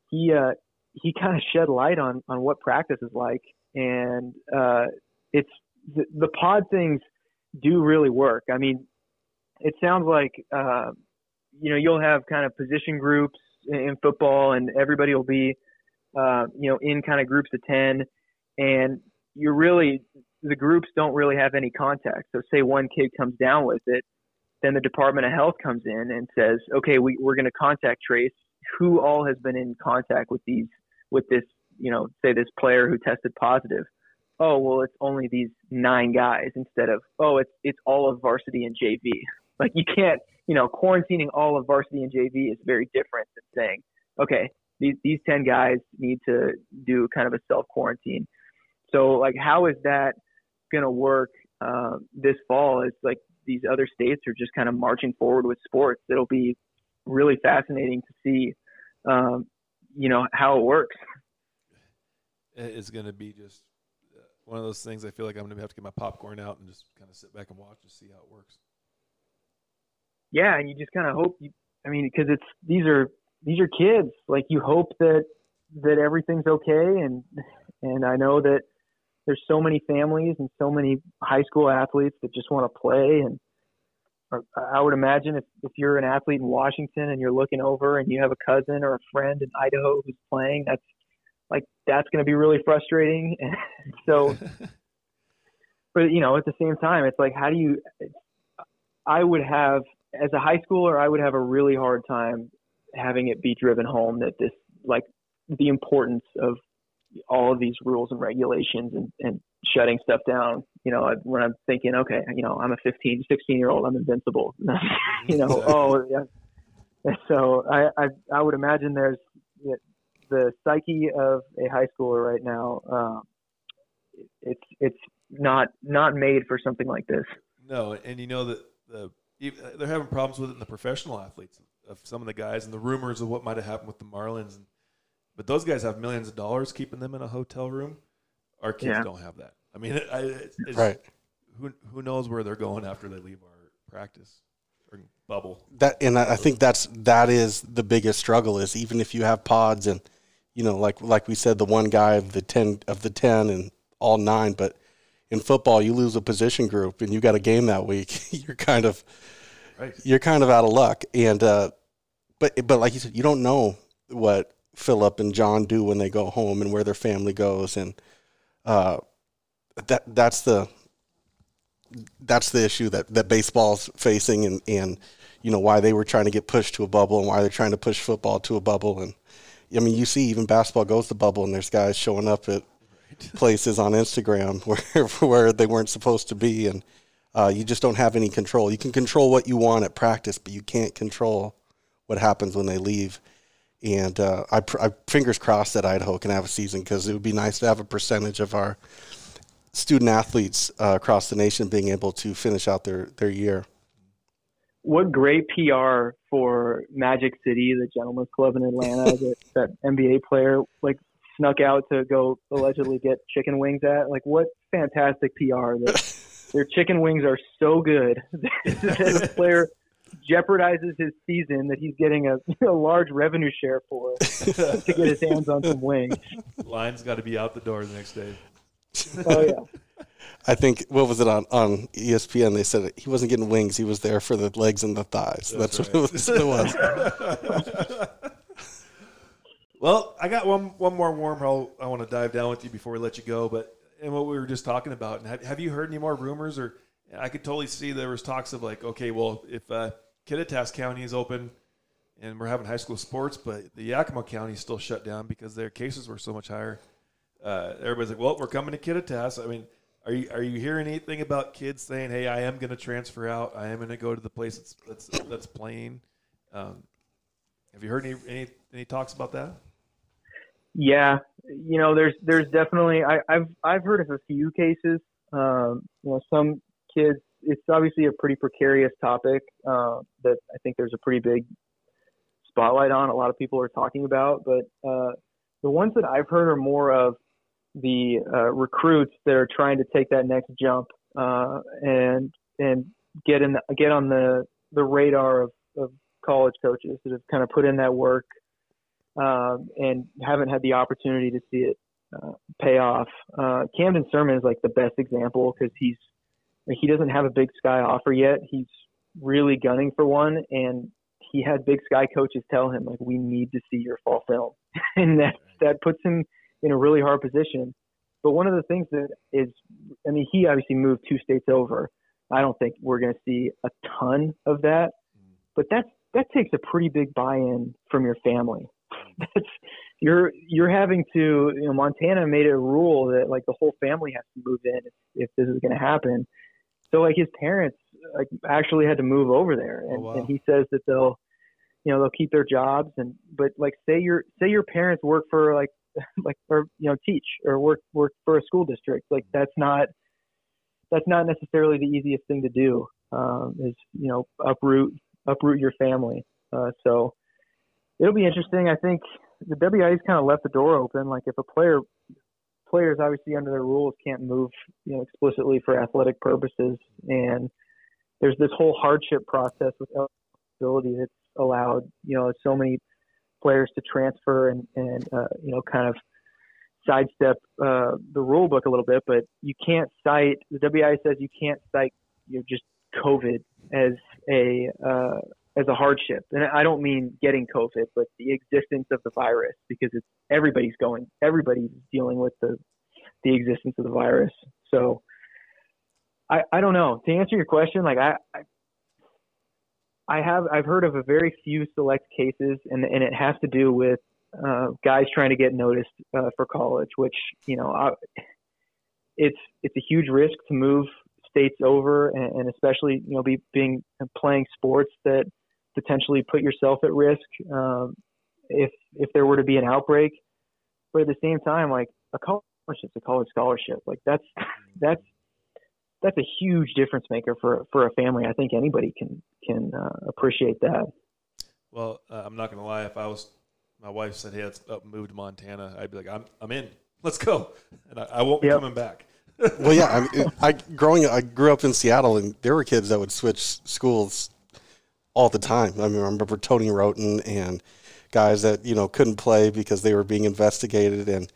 [SPEAKER 6] he uh, he kind of shed light on on what practice is like, and uh, it's the, the pod things do really work. I mean, it sounds like uh, you know you'll have kind of position groups in, in football, and everybody will be uh, you know in kind of groups of ten, and you're really the groups don't really have any contact. So say one kid comes down with it, then the Department of Health comes in and says, okay, we, we're going to contact trace who all has been in contact with these with this, you know, say this player who tested positive. Oh, well, it's only these nine guys instead of oh, it's it's all of varsity and JV. Like you can't, you know, quarantining all of varsity and JV is very different than saying, okay, these these ten guys need to do kind of a self quarantine. So like, how is that going to work uh, this fall? Is like these other states are just kind of marching forward with sports. It'll be really fascinating to see, um, you know, how it works.
[SPEAKER 2] It's going to be just uh, one of those things. I feel like I'm going to have to get my popcorn out and just kind of sit back and watch and see how it works.
[SPEAKER 6] Yeah, and you just kind of hope. You, I mean, because it's these are these are kids. Like you hope that that everything's okay, and and I know that there's so many families and so many high school athletes that just want to play and I would imagine if, if you're an athlete in Washington and you're looking over and you have a cousin or a friend in Idaho who's playing, that's like that's going to be really frustrating. And so, but you know, at the same time, it's like how do you? I would have as a high schooler, I would have a really hard time having it be driven home that this like the importance of all of these rules and regulations and, and shutting stuff down. You know, when I'm thinking, okay, you know, I'm a 15, 16 year old, I'm invincible. you know, oh yeah. So I, I, I would imagine there's the psyche of a high schooler right now. Um, it's it's not not made for something like this.
[SPEAKER 2] No, and you know that the they're having problems with it in the professional athletes of some of the guys and the rumors of what might have happened with the Marlins and but those guys have millions of dollars keeping them in a hotel room. Our kids yeah. don't have that. I mean, it, it's, it's,
[SPEAKER 3] right.
[SPEAKER 2] Who who knows where they're going after they leave our practice or bubble?
[SPEAKER 3] That and I think that's that is the biggest struggle is even if you have pods and you know like like we said the one guy of the ten of the ten and all nine, but in football you lose a position group and you got a game that week, you're kind of right. you're kind of out of luck. And uh, but but like you said, you don't know what Philip and John do when they go home and where their family goes, and uh, that that's the that's the issue that that baseball's facing, and and you know why they were trying to get pushed to a bubble and why they're trying to push football to a bubble, and I mean you see even basketball goes to bubble, and there's guys showing up at places on Instagram where where they weren't supposed to be, and uh, you just don't have any control. You can control what you want at practice, but you can't control what happens when they leave and uh, I, I, fingers crossed that Idaho can have a season because it would be nice to have a percentage of our student athletes uh, across the nation being able to finish out their, their year.
[SPEAKER 6] What great PR for Magic City, the Gentlemen's club in Atlanta, that, that NBA player like snuck out to go allegedly get chicken wings at. Like, what fantastic PR! That their chicken wings are so good. the player jeopardizes his season that he's getting a, a large revenue share for to get his hands on some wings.
[SPEAKER 2] Line's got to be out the door the next day.
[SPEAKER 6] Oh yeah.
[SPEAKER 3] I think what was it on on ESPN? They said he wasn't getting wings; he was there for the legs and the thighs. That's, That's right. what it was. It
[SPEAKER 2] was. well, I got one one more wormhole I want to dive down with you before we let you go. But and what we were just talking about, and have, have you heard any more rumors or? I could totally see there was talks of like, okay, well, if uh, Kittitas County is open and we're having high school sports, but the Yakima County is still shut down because their cases were so much higher. Uh, everybody's like, well, we're coming to Kittitas. I mean, are you are you hearing anything about kids saying, hey, I am going to transfer out. I am going to go to the place that's that's, that's playing. Um, have you heard any, any any talks about that?
[SPEAKER 6] Yeah, you know, there's there's definitely I, I've I've heard of a few cases. Um, you know, some kids. It's obviously a pretty precarious topic uh, that I think there's a pretty big spotlight on. A lot of people are talking about, but uh, the ones that I've heard are more of the uh, recruits that are trying to take that next jump uh, and and get in the, get on the the radar of, of college coaches that have kind of put in that work um, and haven't had the opportunity to see it uh, pay off. Uh, Camden Sirmon is like the best example because he's he doesn't have a Big Sky offer yet. He's really gunning for one, and he had Big Sky coaches tell him like, "We need to see your fall film," and that that puts him in a really hard position. But one of the things that is, I mean, he obviously moved two states over. I don't think we're going to see a ton of that, but that's that takes a pretty big buy-in from your family. That's you're you're having to, you know, Montana made a rule that like the whole family has to move in if, if this is going to happen. So like his parents like actually had to move over there, and,
[SPEAKER 2] Oh, wow.
[SPEAKER 6] and he says that they'll, you know, they'll keep their jobs, and but like say your say your parents work for like like or you know teach or work work for a school district, like that's not that's not necessarily the easiest thing to do. Um, is you know uproot uproot your family. Uh, so it'll be interesting. I think the WIAA's kind of left the door open. Like if a player players obviously under their rules can't move you know explicitly for athletic purposes, and there's this whole hardship process with eligibility that's allowed you know so many players to transfer and and uh, you know kind of sidestep uh, the rule book a little bit, but you can't cite the WI says you can't cite you know just COVID as a uh, as a hardship, and I don't mean getting COVID, but the existence of the virus because it's everybody's going, everybody's dealing with the the existence of the virus. So I I don't know to answer your question, like I. I I have I've heard of a very few select cases, and and it has to do with uh, guys trying to get noticed uh, for college, which you know, I, it's it's a huge risk to move states over, and, and especially you know, be being playing sports that potentially put yourself at risk um, if if there were to be an outbreak. But at the same time, like a college is a college scholarship, like that's that's that's a huge difference maker for for a family. I think anybody can can uh, appreciate that.
[SPEAKER 2] Well, uh, I'm not gonna lie. If I was, my wife said, "Hey, let's up move to Montana," I'd be like, "I'm, I'm in. Let's go," and I, I won't be
[SPEAKER 6] Yep.
[SPEAKER 2] coming back.
[SPEAKER 3] Well, yeah, I, mean, I growing I grew up in Seattle, and there were kids that would switch schools all the time. I mean, I remember Tony Roten and guys that you know couldn't play because they were being investigated, and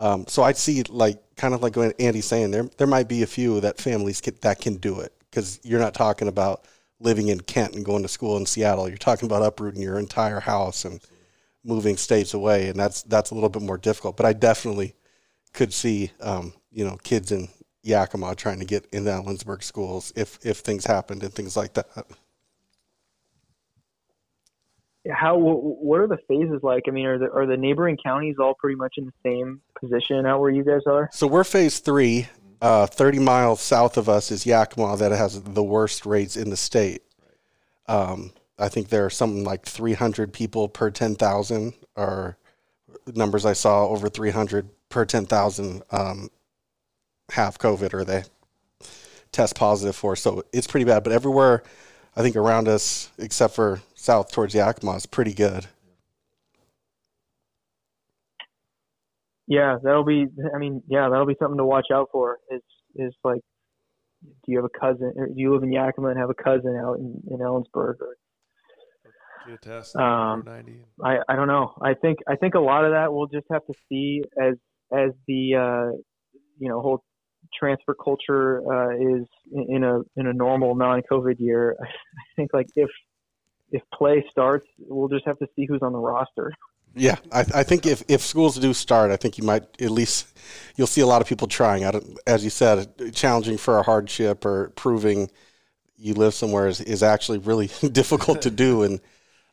[SPEAKER 3] um, so I'd see like kind of like Andy's saying. There there might be a few that families can, that can do it because you're not talking about living in Kent and going to school in Seattle. You're talking about uprooting your entire house and moving states away, and that's that's a little bit more difficult. But I definitely could see um, you know kids in Yakima trying to get into Ellensburg schools if if things happened and things like that.
[SPEAKER 6] How what are the phases like? I mean, are the are the neighboring counties all pretty much in the same position out where you guys are?
[SPEAKER 3] So we're phase three. Uh, 30 miles south of us is Yakima that has the worst rates in the state. Um, I think there are something like 300 people per 10,000 or numbers I saw over 300 per 10,000 um, have COVID or they test positive for. So it's pretty bad. But everywhere, I think around us, except for south towards Yakima, is pretty good.
[SPEAKER 6] Yeah, that'll be. I mean, yeah, that'll be something to watch out for. Is is like, do you have a cousin? Or do you live in Yakima and have a cousin out in, in Ellensburg? Or,
[SPEAKER 2] test.
[SPEAKER 6] Um, I I don't know. I think I think a lot of that we'll just have to see as as the uh, you know whole transfer culture uh, is in in a in a normal non-COVID year. I think like if if play starts, we'll just have to see who's on the roster.
[SPEAKER 3] Yeah, I, I think if, if schools do start, I think you might at least you'll see a lot of people trying. I as you said, challenging for a hardship or proving you live somewhere is, is actually really difficult to do. And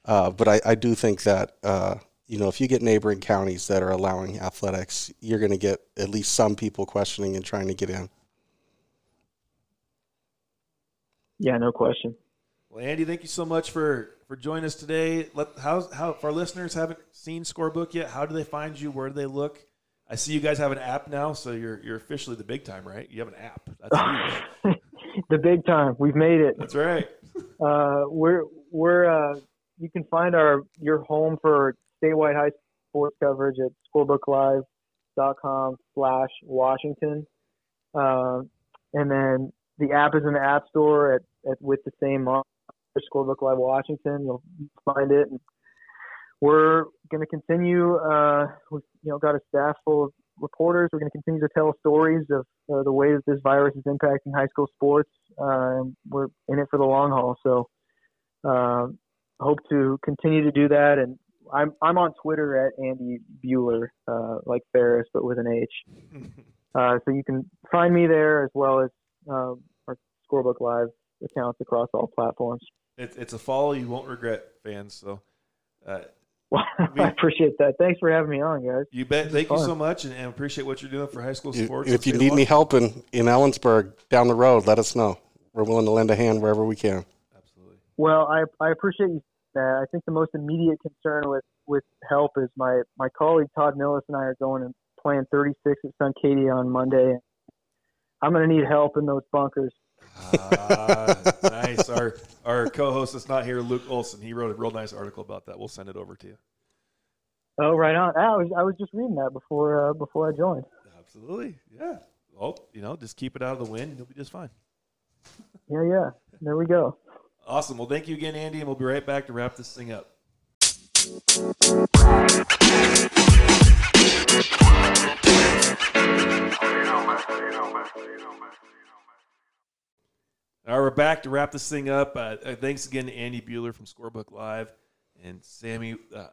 [SPEAKER 3] uh, but I, I do think that uh, you know if you get neighboring counties that are allowing athletics, you're going to get at least some people questioning and trying to get in.
[SPEAKER 6] Yeah, no question.
[SPEAKER 2] Well, Andy, thank you so much for for joining us today. Let how how if our listeners haven't seen Scorebook yet, how do they find you? Where do they look? I see you guys have an app now, so you're you're officially the big time, right? You have an app.
[SPEAKER 6] The big time. We've made it.
[SPEAKER 2] That's right.
[SPEAKER 6] Uh, we're we're uh, you can find our your home for statewide high School sports coverage at scorebooklive.com slash Washington. Uh, and then the app is in the app store at, at with the same mark, Scorebook Live Washington. You'll find it. And we're going to continue. Uh, we've you know got a staff full of reporters. We're going to continue to tell stories of uh, the way that this virus is impacting high school sports. Uh, and we're in it for the long haul. So uh, hope to continue to do that. And I'm I'm on Twitter at Andy Buhler, uh, like Ferris, but with an H. Uh, so you can find me there as well as um, our Scorebook Live accounts across all platforms.
[SPEAKER 2] It, it's a follow you won't regret, fans. So. Uh,
[SPEAKER 6] Well, I appreciate that. Thanks for having me on, guys.
[SPEAKER 2] You bet.
[SPEAKER 6] This is
[SPEAKER 2] Thank you so much, and, and appreciate what you're doing for high school
[SPEAKER 3] If-
[SPEAKER 2] sports.
[SPEAKER 3] if you need me
[SPEAKER 2] state
[SPEAKER 3] help in, in Ellensburg down the road, let us know. We're willing to lend a hand wherever we can.
[SPEAKER 2] Absolutely.
[SPEAKER 6] Well, I I appreciate you. saying That I think the most immediate concern with with help is my my colleague Todd Milles and I are going and playing 36 at Suncadia on Monday. I'm going to need help in those bunkers.
[SPEAKER 2] Ah, nice. Our our co-host that's not here, Luke Olson. He wrote a real nice article about that. We'll send it over to you.
[SPEAKER 6] Oh, right on. I was I was just reading that before uh, before I joined.
[SPEAKER 2] Absolutely. Yeah. Well, you know, just keep it out of the wind. You'll be just fine.
[SPEAKER 6] Yeah, yeah. There we go.
[SPEAKER 2] Awesome. Well, thank you again, Andy, and we'll be right back to wrap this thing up. All right, we're back to wrap this thing up. Uh, uh, thanks again to Andy Buhler from Scorebook Live and Sammy. Uh,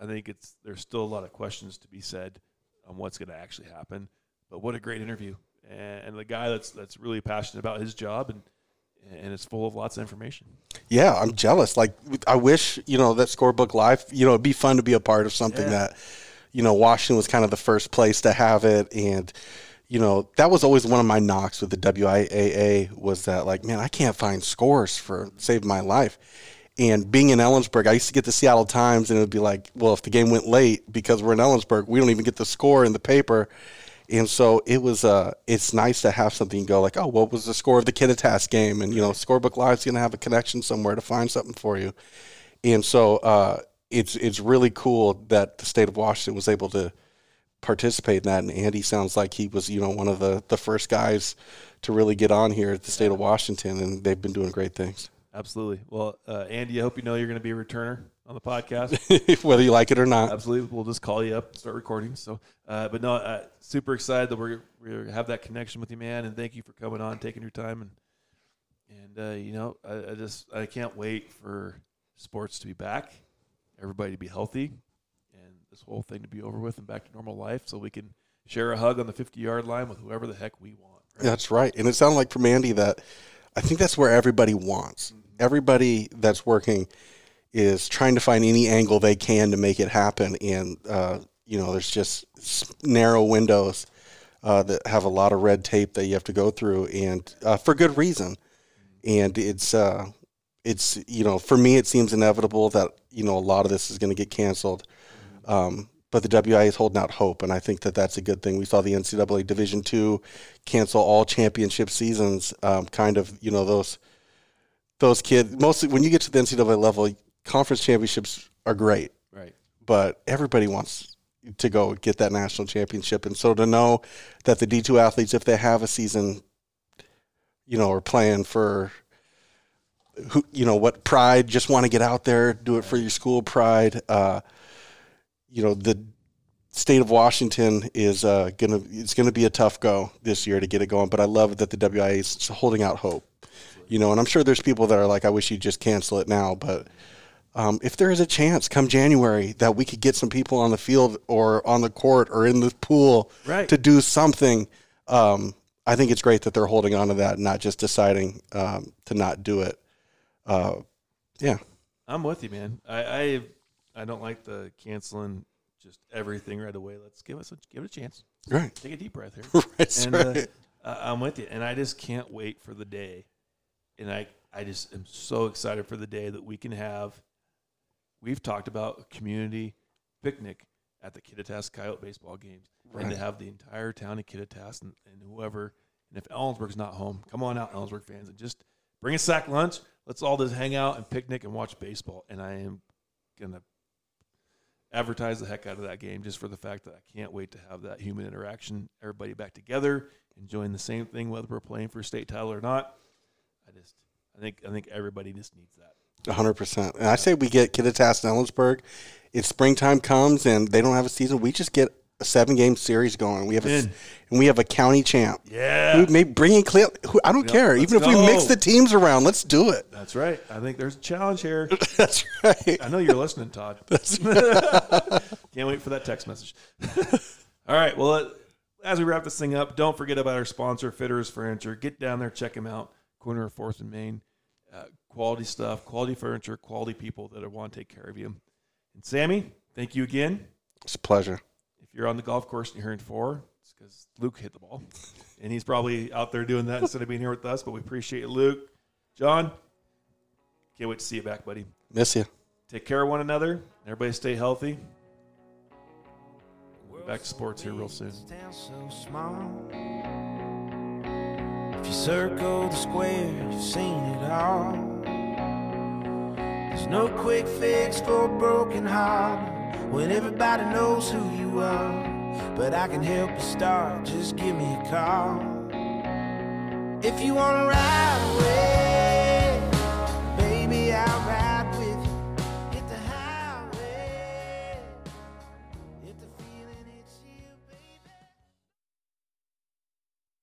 [SPEAKER 2] I think it's there's still a lot of questions to be said on what's going to actually happen. But what a great interview, and, and the guy that's that's really passionate about his job and and it's full of lots of information.
[SPEAKER 3] Yeah, I'm jealous. Like, I wish, you know, that Scorebook Live, you know, it'd be fun to be a part of something
[SPEAKER 2] Yeah.
[SPEAKER 3] that, you know, Washington was kind of the first place to have it. And, you know, that was always one of my knocks with the WIAA was that, like, man, I can't find scores for Save My Life. And being in Ellensburg, I used to get the Seattle Times, and it would be like, well, if the game went late because we're in Ellensburg, we don't even get the score in the paper. And so it was. Uh, it's nice to have something go like, oh, what was the score of the Kittitas game? And you know, Scorebook Live's going to have a connection somewhere to find something for you. And so uh, it's it's really cool that the state of Washington was able to participate in that. And Andy sounds like he was, you know, one of the the first guys to really get on here at the state of Washington, and they've been doing great things.
[SPEAKER 2] Absolutely. Well, uh, Andy, I hope you know you're going to be a returner on the podcast.
[SPEAKER 3] Whether you like it or not.
[SPEAKER 2] Absolutely. We'll just call you up, start recording. So, uh, but no, uh, super excited that we're we have that connection with you, man. And thank you for coming on, taking your time, and and uh, you know, I, I just I can't wait for sports to be back, everybody to be healthy, this whole thing to be over with and back to normal life, so we can share a hug on the 50 yard line with whoever the heck we want. right?
[SPEAKER 3] That's right. And it sounded like from Andy that I think that's where everybody wants. Everybody that's working is trying to find any angle they can to make it happen. And, uh, you know, there's just narrow windows uh, that have a lot of red tape that you have to go through, and uh, for good reason. And it's, uh, it's, you know, for me, it seems inevitable that, you know, a lot of this is going to get canceled. Um, but the WIAA is holding out hope, and I think that that's a good thing. We saw the NCAA Division two cancel all championship seasons. Um, kind of, you know, those those kids. Mostly, when you get to the NCAA level, conference championships are great,
[SPEAKER 2] Right.
[SPEAKER 3] but everybody wants to go get that national championship. And so to know that the D two athletes, if they have a season, you know, are playing for who, you know, what pride, just want to get out there, do it for your school pride. Uh, you know, the state of Washington is uh, gonna it's gonna be a tough go this year to get it going. But I love that the WIAA is holding out hope. You know, and I'm sure there's people that are like, I wish you'd just cancel it now. But um, if there is a chance come January that we could get some people on the field or on the court or in the pool
[SPEAKER 2] Right.
[SPEAKER 3] to do something, um, I think it's great that they're holding on to that, and not just deciding um, to not do it. Uh, yeah.
[SPEAKER 2] I'm with you, man. I, I I don't like the canceling just everything right away. Let's give us a, give it a chance.
[SPEAKER 3] Right.
[SPEAKER 2] Take a deep breath here.
[SPEAKER 3] That's
[SPEAKER 2] and
[SPEAKER 3] right.
[SPEAKER 2] uh, uh, I'm with you, and I just can't wait for the day and I I just am so excited for the day that we can have. We've talked about a community picnic at the Kittitas Coyote baseball games, and to have the entire town of Kittitas and, and whoever, and if Ellensburg's not home, come on out, Ellensburg fans, and just bring a sack lunch. Let's all just hang out and picnic and watch baseball. And I am gonna advertise the heck out of that game just for the fact that I can't wait to have that human interaction, everybody back together, enjoying the same thing, whether we're playing for state title or not. I just, I think, I think everybody just needs that.
[SPEAKER 3] hundred percent. And I say we get Kittitas and Ellensburg. If springtime comes and they don't have a season, we just get a seven game series going. We have a, and we have a county champ.
[SPEAKER 2] Yeah,
[SPEAKER 3] We may bring in who I don't
[SPEAKER 2] Yep,
[SPEAKER 3] care. Even if we mix the teams around, let's do it.
[SPEAKER 2] that's right. I think there's a challenge here.
[SPEAKER 3] That's right.
[SPEAKER 2] I know you're listening, Todd. Can't wait for that text message. All right. Well, uh, as we wrap this thing up, don't forget about our sponsor, Fitterer's Furniture. Get down there, check them out. Corner of Fourth and Main. Uh, quality stuff, quality furniture, quality people that want to take care of you. And Sammy, thank you again.
[SPEAKER 3] It's a pleasure.
[SPEAKER 2] If you're on the golf course and you're hearing four, it's because Luke hit the ball, and he's probably out there doing that instead of being here with us. But we appreciate it, Luke. John, can't wait to see you back, buddy.
[SPEAKER 3] Miss you.
[SPEAKER 2] Take care of one another. Everybody stay healthy. We'll be back to sports here real soon.
[SPEAKER 1] This town's so small. If you circle the square, you've seen it all. There's no quick fix for a broken heart when everybody knows who you are. But I can help you start, just give me a call. If you wanna ride away.